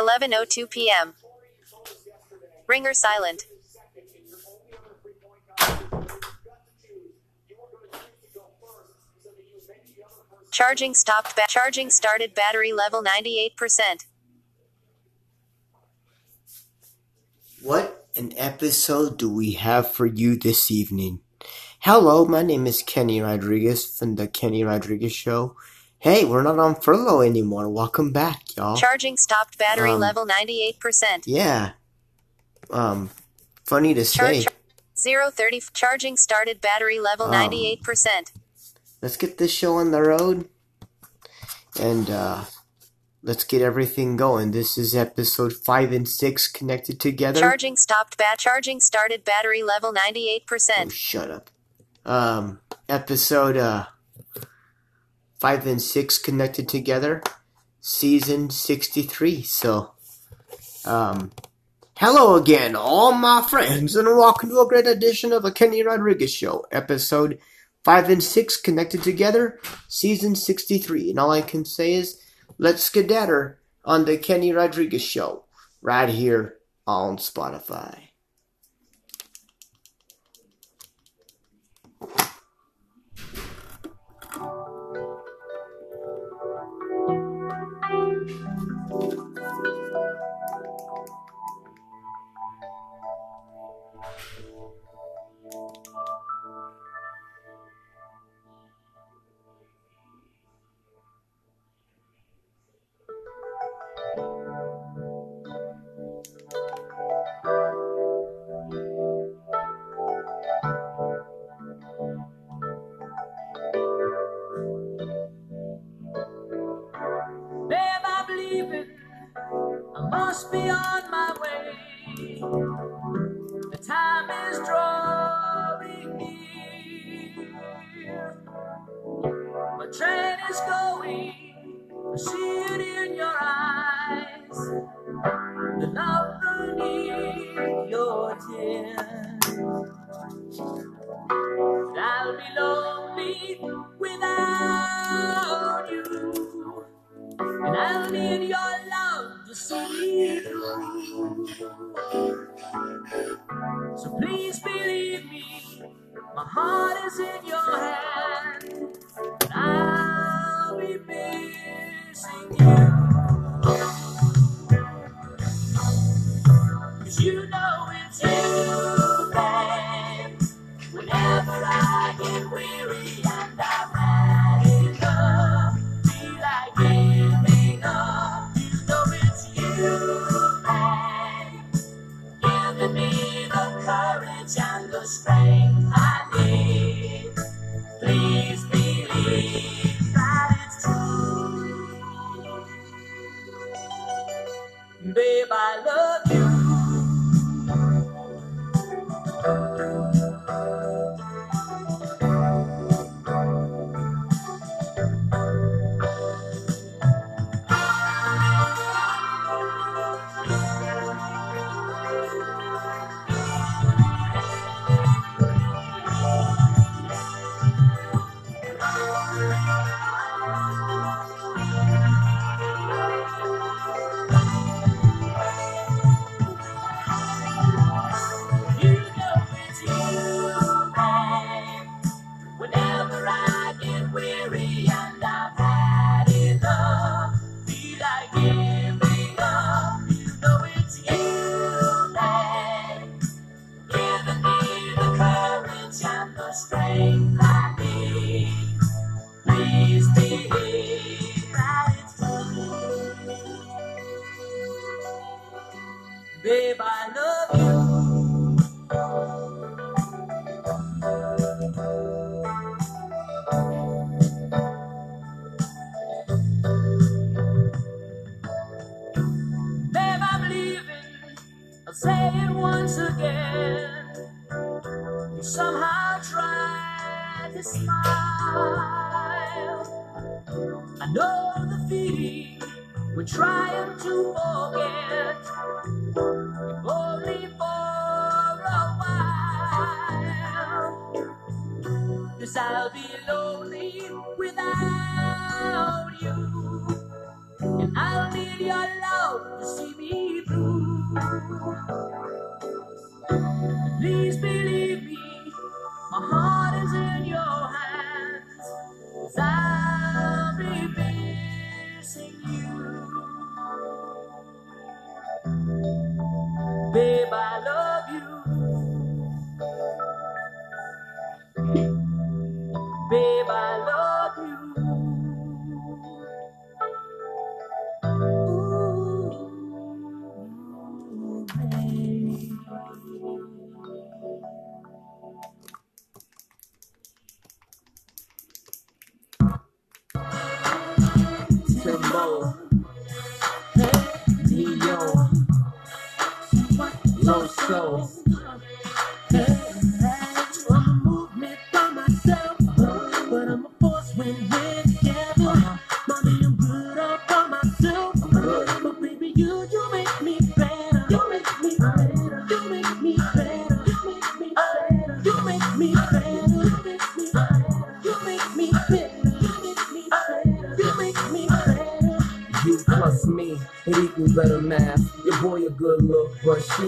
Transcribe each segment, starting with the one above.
11:02 p.m. Ringer silent. Charging stopped. Ba- charging started. Battery level 98%. What an episode do we have for you this evening? Hello, my name is Kenny Rodriguez from the Kenny Rodriguez Show. Hey, we're not on furlough anymore. Welcome back, y'all. Charging stopped. Battery Um, level 98%. yeah. Um, funny to say. Charge 030 charging started. Battery level Um, 98%. Let's get this show on the road. And, uh, let's get everything going. This is episode 5 and 6 connected together. Charging stopped. Bat charging started. Battery level 98%. Oh, shut up. Um, episode uh five and six connected together, season sixty-three. So, um, hello again, all my friends, and welcome to a great edition of the Kenny Rodriguez Show, episode five and six connected together, season sixty-three. And all I can say is, let's skedatter on the Kenny Rodriguez Show, right here on Spotify. Must be on my way. The time is drawing ourselves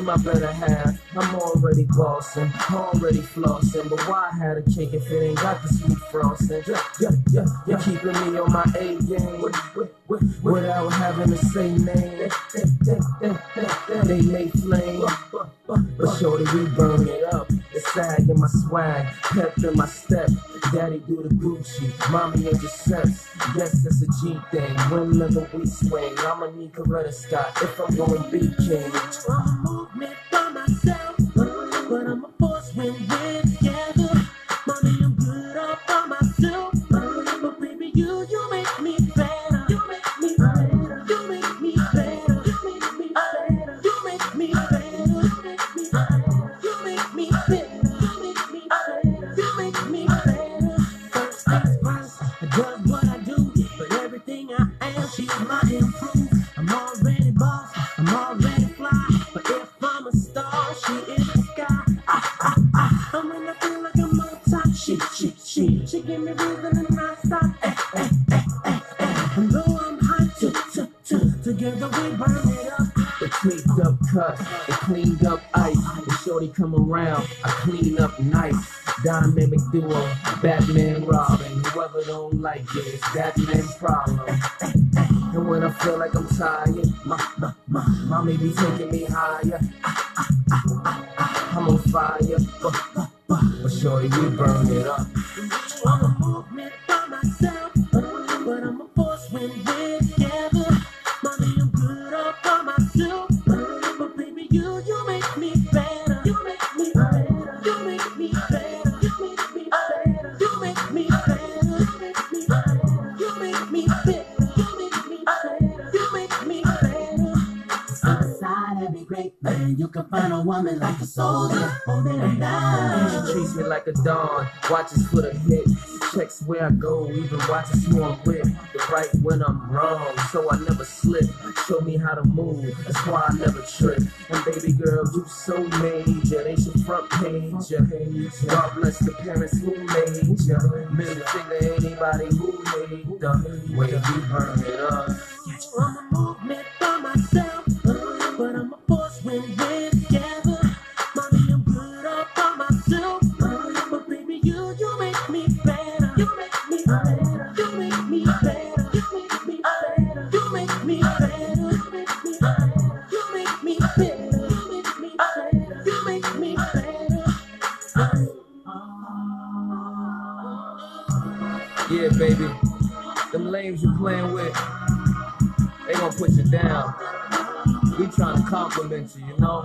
but my better half. I'm already bossing, already flossing, but why had a cake if it ain't got the sweet frosting? Yeah, yeah, yeah, you're keeping me on my A game without having to say name. They may flame, but shorty we burn my swag, pep in my step. Daddy do the Gucci, mommy in the sets. Yes, it's a G thing. Whenever we swing, I'ma need Coretta Scott if I'm going be king. Movement together we burn it up. The tweaked up cut, the cleaned up ice. When shorty come around, I clean up nice. Dynamic duo, Batman Robin. Whoever don't like it, it's that man's problem. And when I feel like I'm tired, my, my, my, mommy be taking me higher. I'm on fire, but, but, but shorty, we burn it up. You can find a woman like a soldier, holding her down. She treats me like a dawn, watches for the hit. Checks where I go, even watches who I'm with. The right when I'm wrong, so I never slip. Show me how to move, that's why I never trip. And baby girl, you so major, they should front page ya. God bless the parents who made ya. Middle finger anybody who made the way you burn it up. I'm a movement by myself, Baby. Them lames you playing with, they gonna put you down. We trying to compliment you, you know?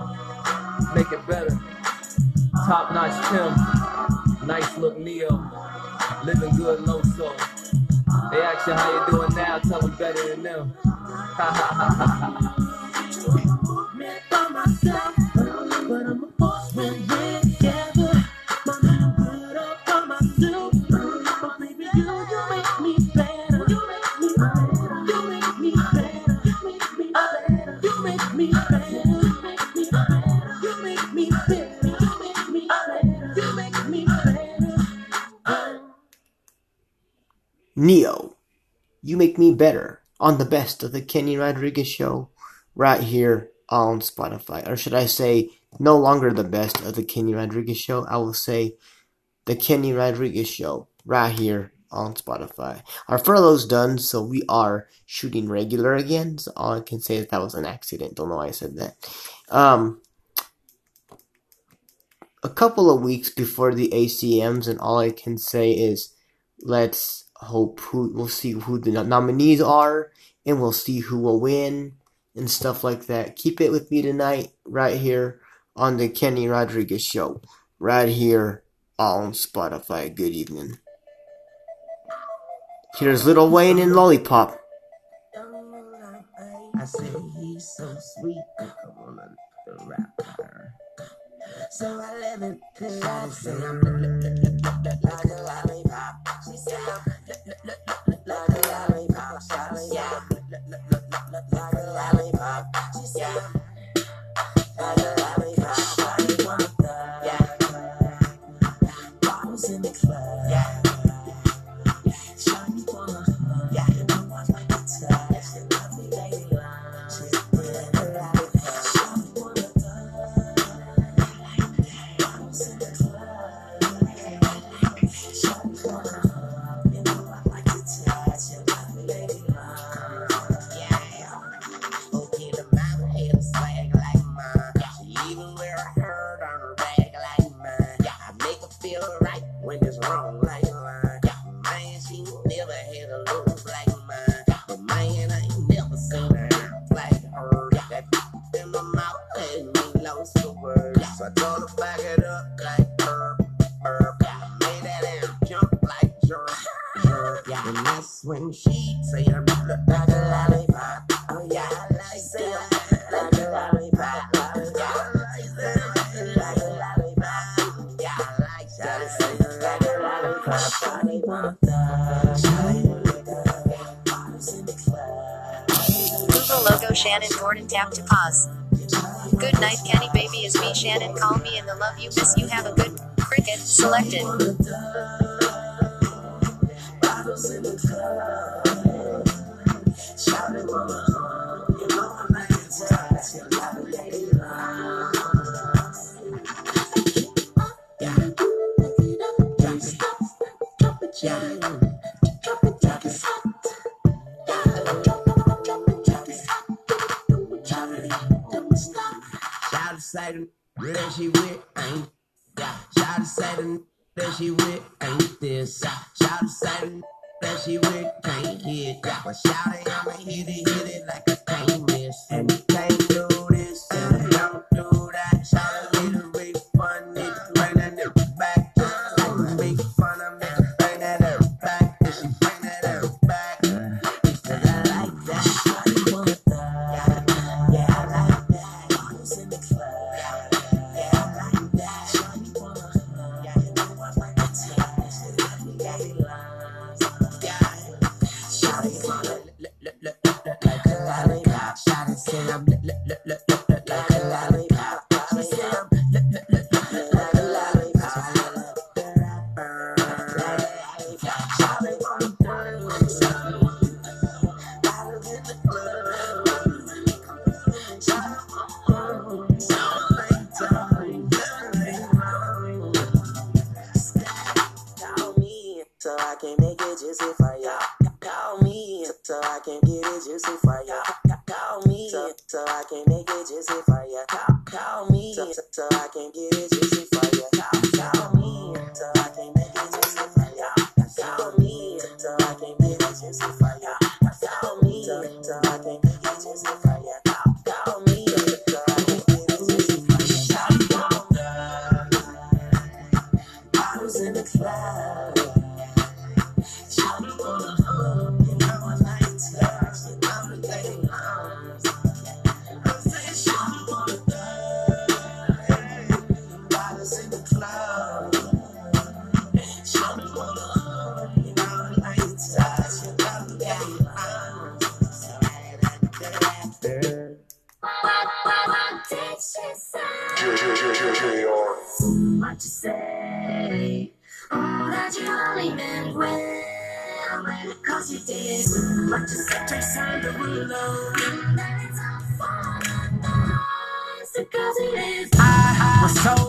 Make it better. Top notch Tim, nice look Ne-Yo, living good low soul. They ask you how you doing now, tell them better than them. Ha ha ha ha ha. Ne-Yo, you make me better on the best of the Kenny Rodriguez show right here on Spotify. Or should I say, no longer the best of the Kenny Rodriguez show? I will say, the Kenny Rodriguez show right here on Spotify. Our furlough's done, so we are shooting regular again. So all I can say is that was an accident. Don't know why I said that. Um, a couple of weeks before the ACMs, and all I can say is, let's hope who we'll see who the nominees are and we'll see who will win and stuff like that. Keep it with me tonight right here on the Kenny Rodriguez show right here on Spotify. Good evening. Here's Lil Wayne and Lollipop. I say he's so sweet, I wanna. So I live say I'm like a lollipop. She said yeah. yeah. time to pause. Good night, Kenny Baby is me, Shannon. Call me and the love you miss you. Have a my soul.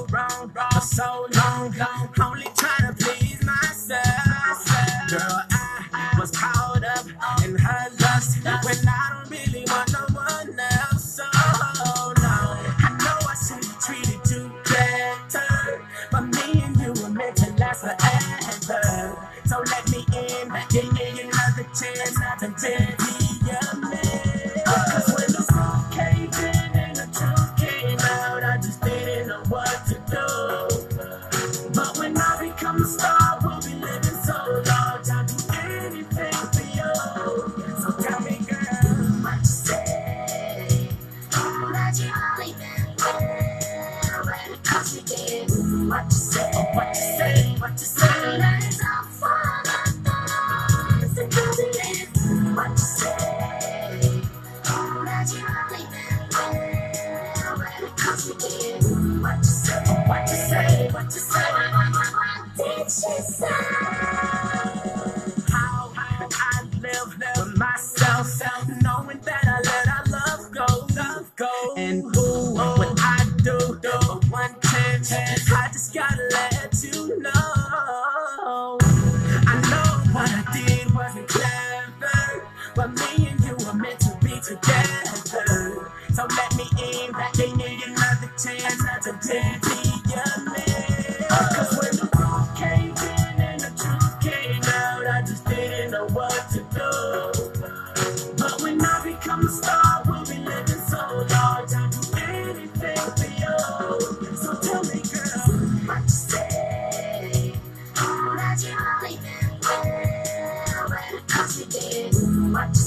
much.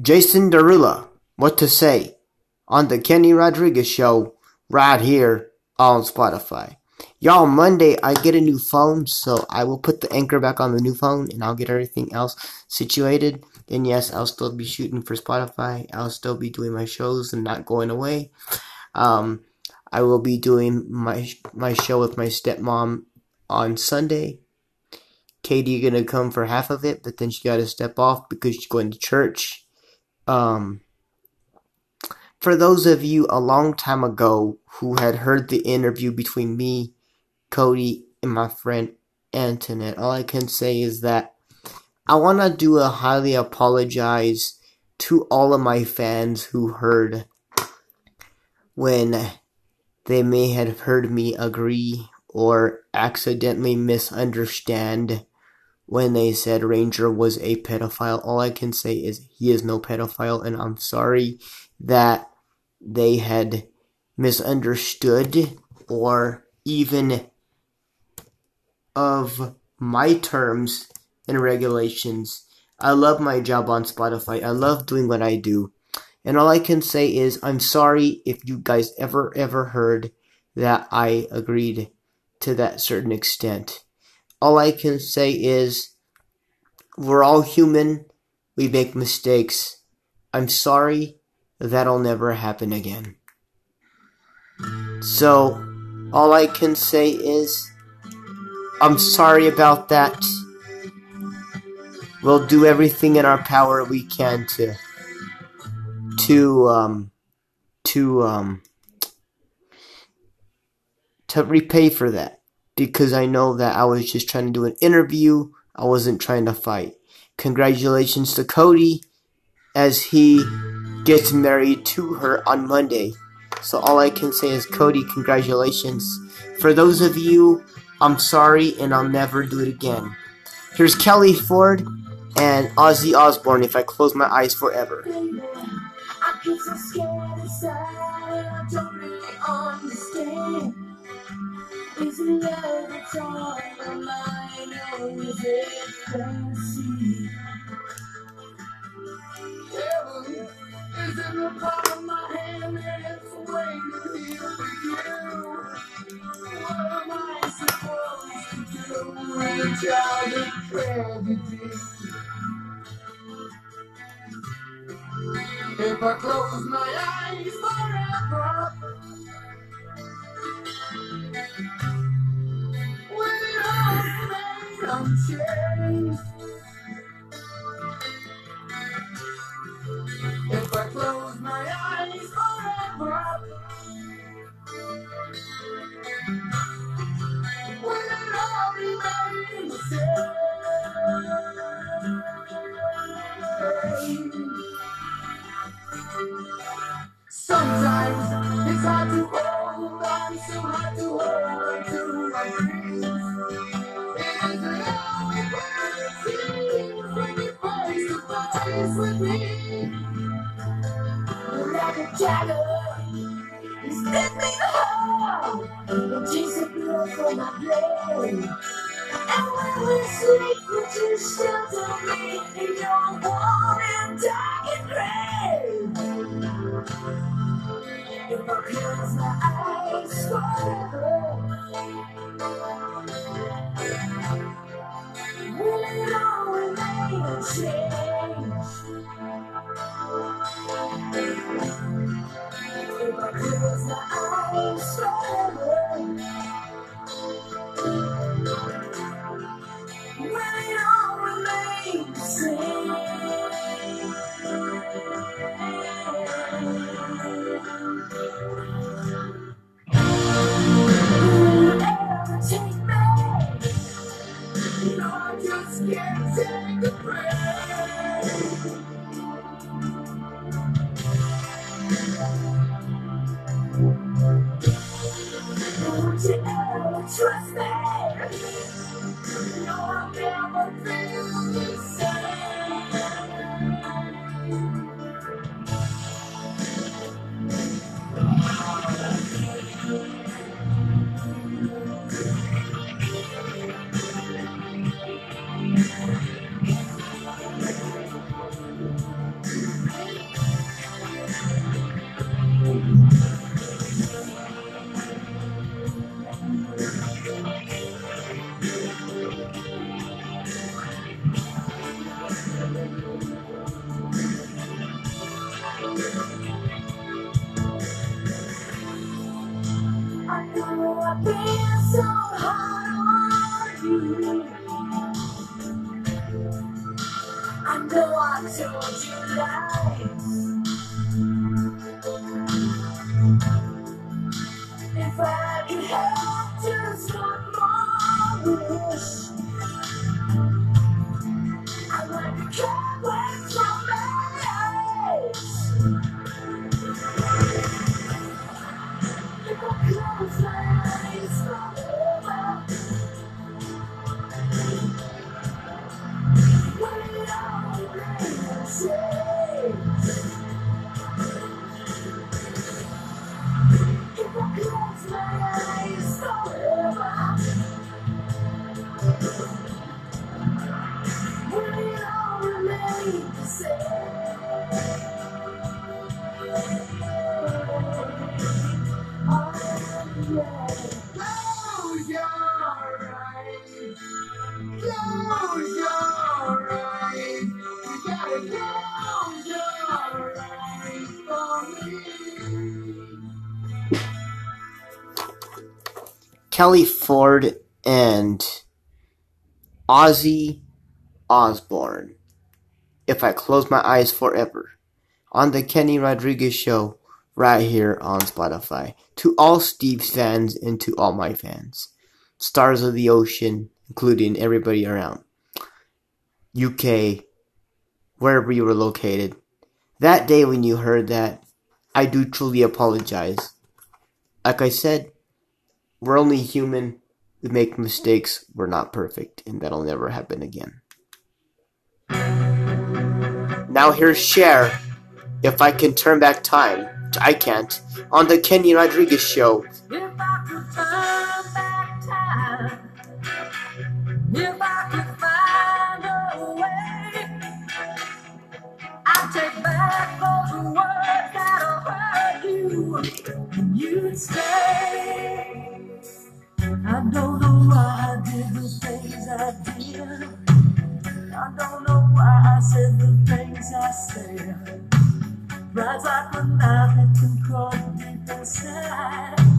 Jason say? What to Say, on The Kenny Rodriguez Show, right here on Spotify y'all monday i get a new phone so i will put the anchor back on the new phone and i'll get everything else situated. And yes i'll still be shooting for spotify. I'll still be doing my shows and not going away. Um, i will be doing my my show with my stepmom on sunday. Katie gonna come for half of it but then she gotta step off because she's going to church. Um, for those of you a long time ago who had heard the interview between me Cody and my friend Antoinette. All I can say is that I want to do a highly apologize to all of my fans who heard when they may have heard me agree or accidentally misunderstand when they said Ranger was a pedophile. All I can say is he is no pedophile, and I'm sorry that they had misunderstood or even of my terms and regulations. I love my job on Spotify. I love doing what I do. And all I can say is I'm sorry if you guys ever, ever heard that I agreed to that certain extent. All I can say is we're all human. We make mistakes. I'm sorry. That'll never happen again. So, all I can say is I'm sorry about that. We'll do everything in our power we can to to um to um to repay for that because I know that I was just trying to do an interview. I wasn't trying to fight. Congratulations to Cody as he gets married to her on Monday. So all I can say is Cody, congratulations. For those of you, I'm sorry and I'll never do it again. Here's Kelly Ford and Ozzy Osbourne if I close my eyes forever. If I close my eyes forever, will all remain unchanged? Sometimes it's hard to hold on, so hard to hold on to my dreams. It isn't always what it seems when you're face to face with me. Like a dagger, you slit me heart, and Jesus blood from my blade. And when we sleep, would you shelter me in your warm and dark and grave? If I close my forever, will it all remain unchanged? Kelly Ford and Ozzy Osbourne. If I Close My Eyes Forever on the Kenny Rodriguez Show right here on Spotify. To all Steve's fans and to all my fans. Stars of the Ocean, including everybody around. UK, wherever you were located. That day when you heard that, I do truly apologize. Like I said, we're only human. We make mistakes. We're not perfect, and that'll never happen again. Now here's Cher. If I can turn back time, I can't, on the Kenny Rodriguez show. You stay. I don't know why I did the things I did. I don't know why I said the things I said. Rides like a knife that can cut deep inside.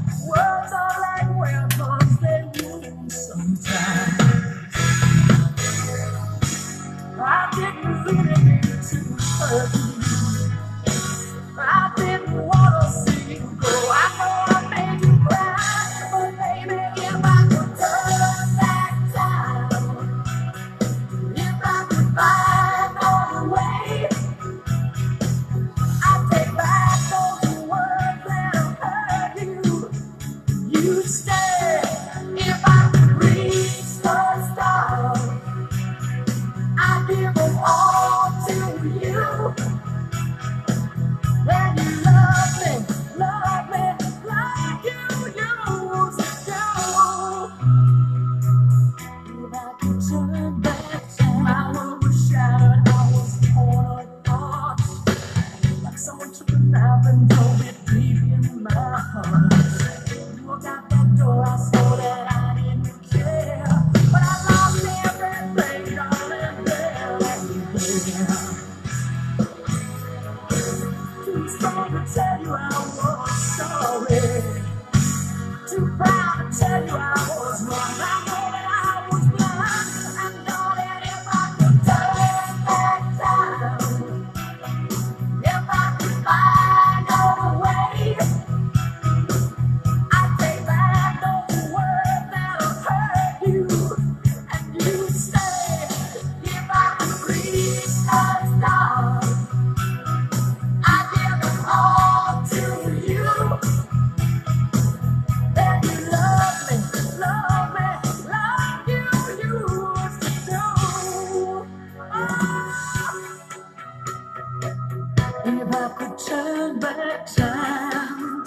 turn back time.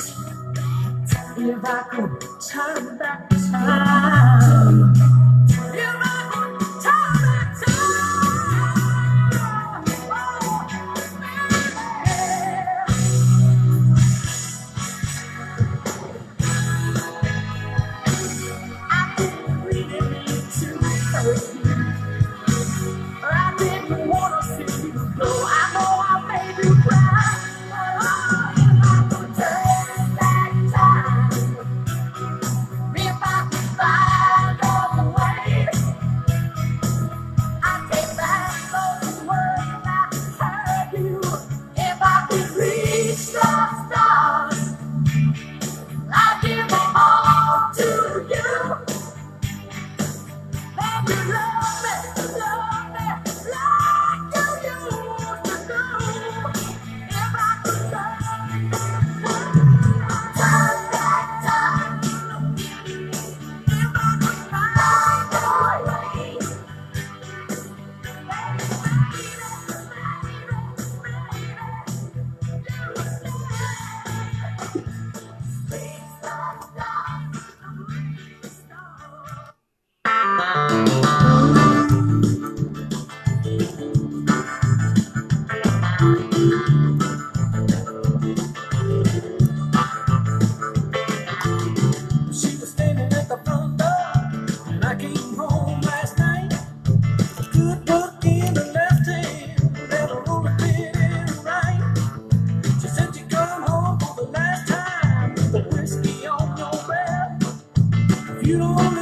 If I could turn back you don't want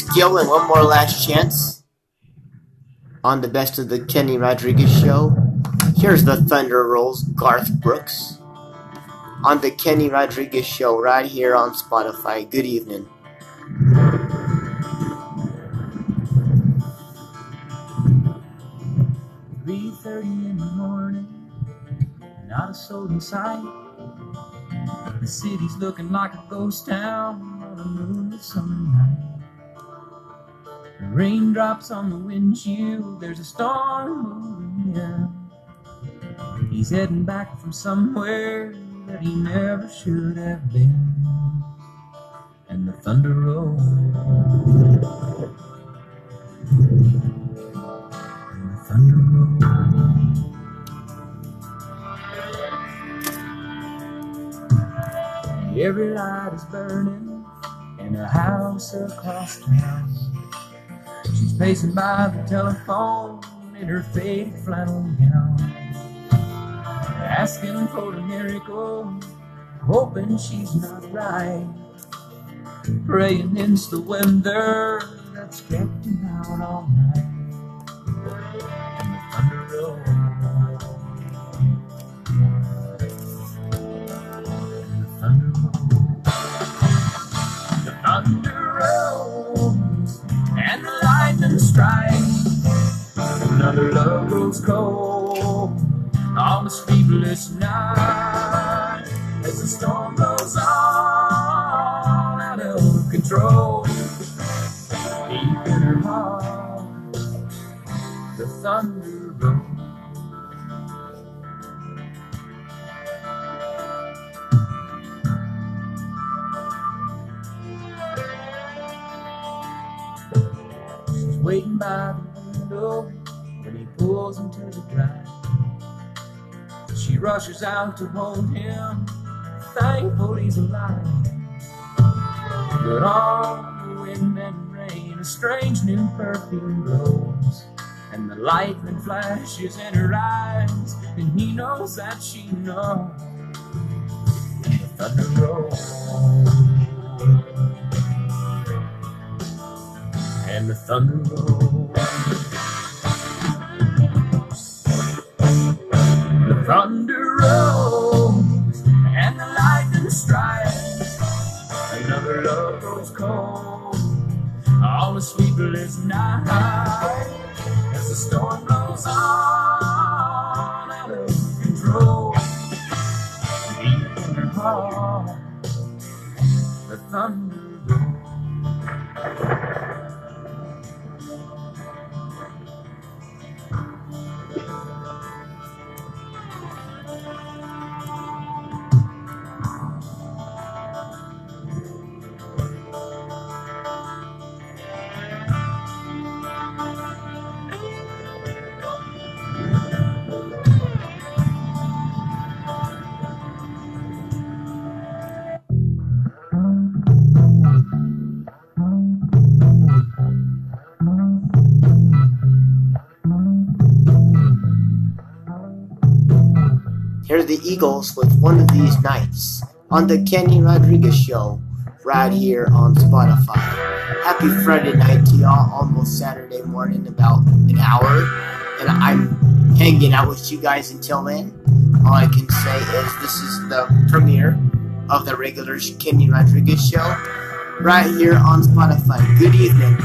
Gill and one more last chance on the best of the Kenny Rodriguez show. Here's the Thunder Rolls, Garth Brooks on the Kenny Rodriguez show right here on Spotify. Good evening. Three thirty in the morning, not a soul in sight. The city's looking like a ghost town on a moonlit summer night. Raindrops on the windshield, there's a storm moving in. He's heading back from somewhere that he never should have been. And the thunder rolls. And the thunder rolls. Every light is burning in a house across town. She's pacing by the telephone in her faded flannel gown, asking for a miracle, hoping she's not right. Praying it's the weather that's kept him out all night. And the thunder rolls. Grows cold on the night Out to hold him, thankful he's alive. But on the wind and rain, a strange new perfume blows, and the lightning flashes in her eyes, and he knows that she knows. And the thunder rolls. and the thunder rolls. Thunder rolls and the lightning strikes. Another love grows cold on a sleepless night as the storm blows on out of control. Deep in her heart, the thunder Here's the Eagles with one of these nights on the Kenny Rodriguez show right here on Spotify. Happy Friday night to y'all. Almost Saturday morning, about an hour. And I'm hanging out with you guys until then. All I can say is this is the premiere of the regular Kenny Rodriguez show right here on Spotify. Good evening.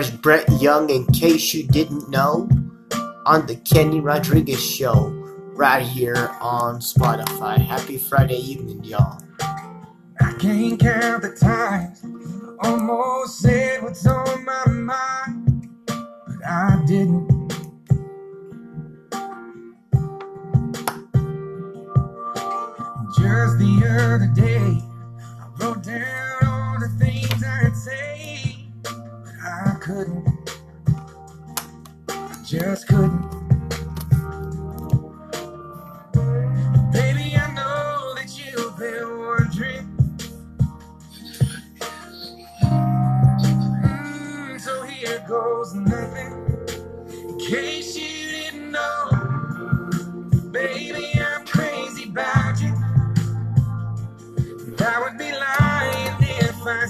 There's Brett Young, in case you didn't know, on The Kenny Rodriguez Show, right here on Spotify. Happy Friday evening, y'all. I can't count the times, almost said what's on my mind, but I didn't. Just the other day. just couldn't. Baby, I know that you've been wondering. Mm, so here goes nothing. In case you didn't know, baby, I'm crazy about you. And I would be lying if I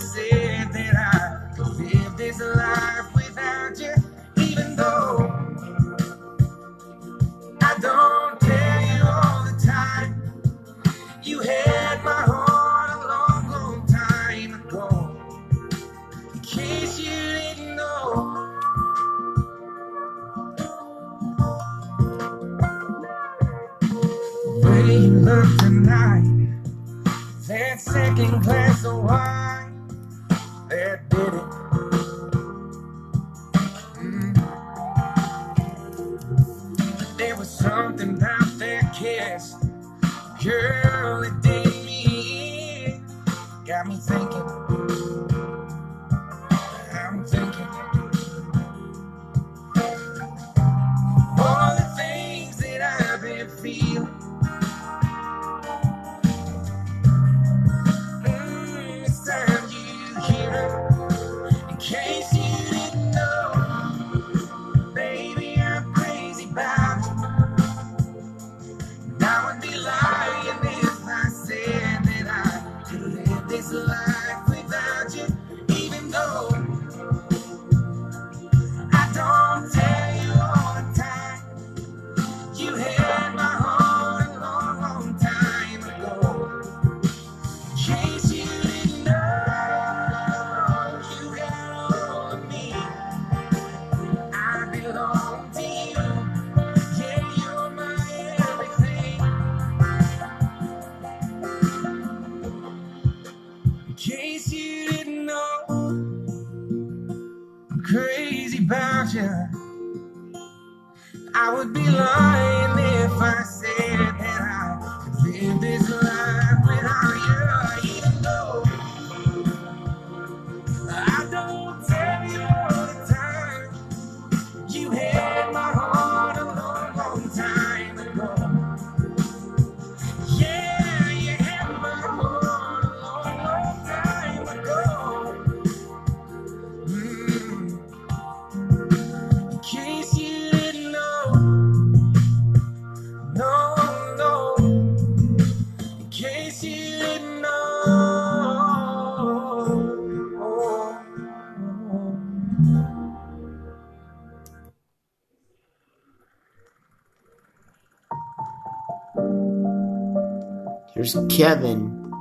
Here's Kevin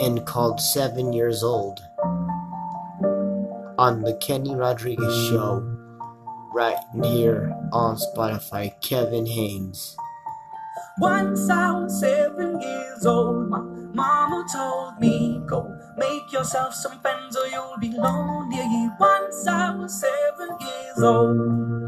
and called Seven Years Old on the Kenny Rodriguez Show right here on Spotify. Kevin Haynes. Once I was seven years old, my mama told me, Go make yourself some friends or you'll be lonely. Once I was seven years old.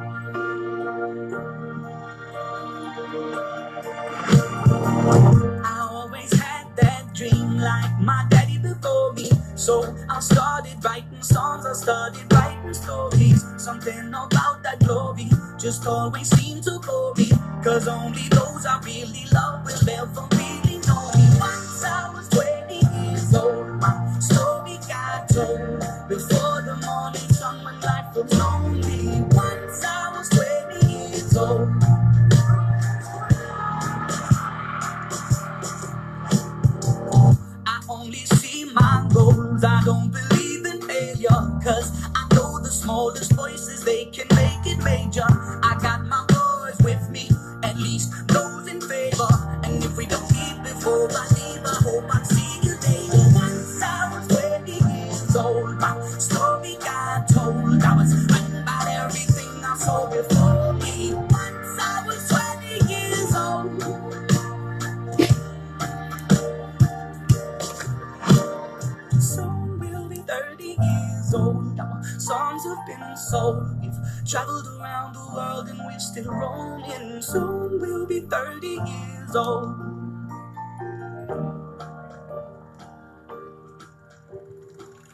I always had that dream like my daddy before me. So I started writing songs, I started writing stories. Something about that glory just always seemed to bore me. Cause only those I really love will ever really I don't believe in failure. Cause I know the smallest voices, they can make it major. Have. We've traveled around the world and we're still roaming. Soon we'll be 30 years old.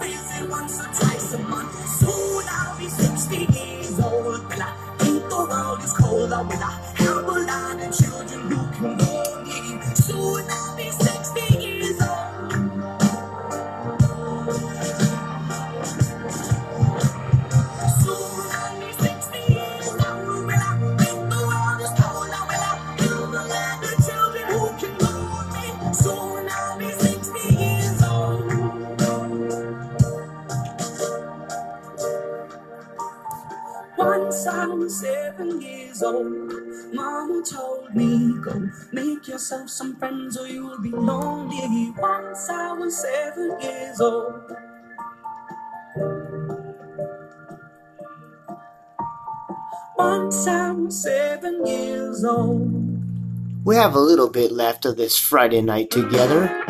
visit once or twice a month. Soon I'll be 60 years old. Will I think the world is cold? Or will I have a lot of children who can told me, Go make yourself some friends or you'll be lonely. Once I was seven years old. Once I was seven years old. We have a little bit left of this Friday night together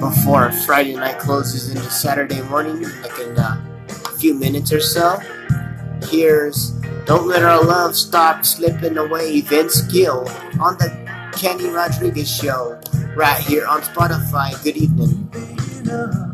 before Friday night closes into Saturday morning, like in a few minutes or so. Here's Don't Let Our Love Stop Slipping Away, Vince Gill on the Kenny Rodriguez Show, right here on Spotify. Good evening.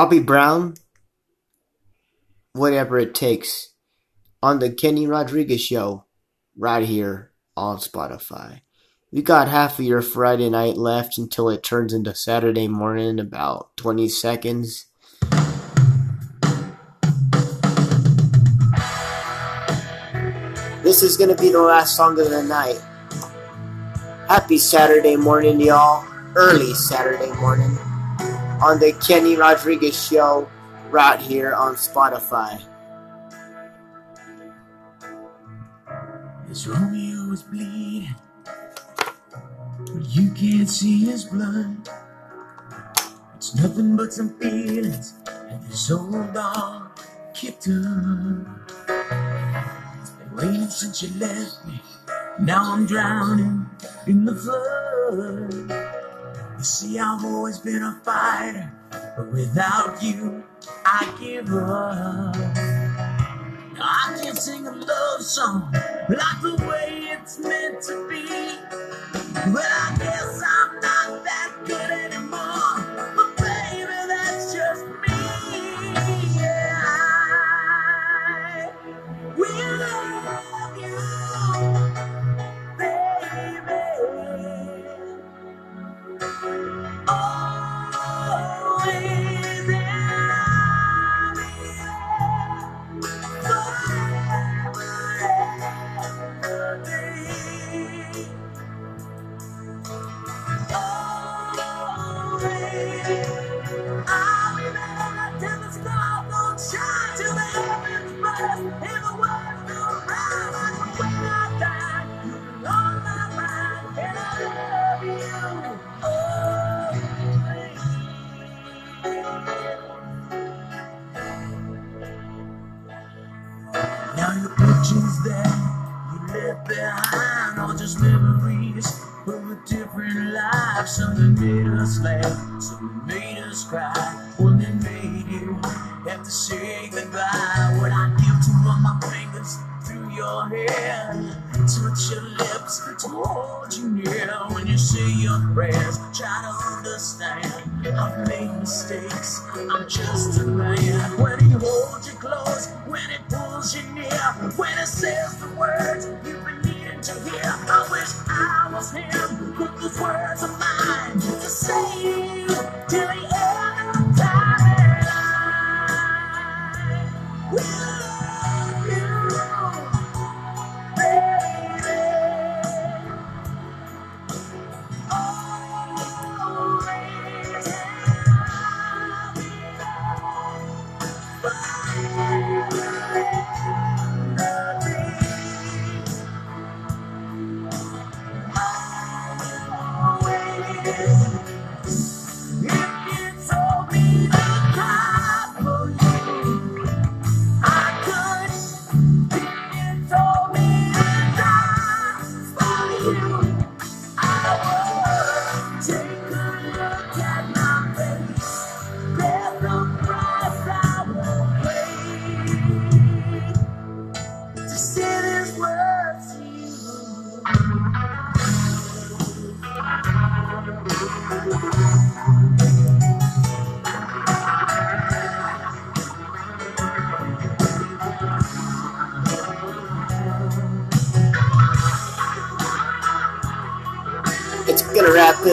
Bobby Brown, whatever it takes, on the Kenny Rodriguez show, right here on Spotify. We got half of your Friday night left until it turns into Saturday morning in about 20 seconds. This is going to be the last song of the night. Happy Saturday morning, y'all. Early Saturday morning on the Kenny Rodriguez Show right here on Spotify. This Romeo is bleeding, but you can't see his blood. It's nothing but some feelings and this old dog kicked up. It's been waiting since you left me. Now I'm drowning in the flood. You see, I've always been a fighter, but without you, I give up. Now, I can't sing a love song like the way it's meant to be, but I guess I'm not.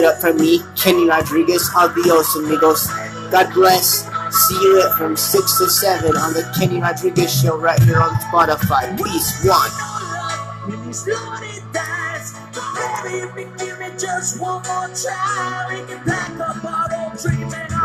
up from me, Kenny Rodriguez. Adios, amigos. God bless. See you from 6 to 7 on the Kenny Rodriguez Show right here on Spotify. Peace, one. Give just one more try. We can pack up our old.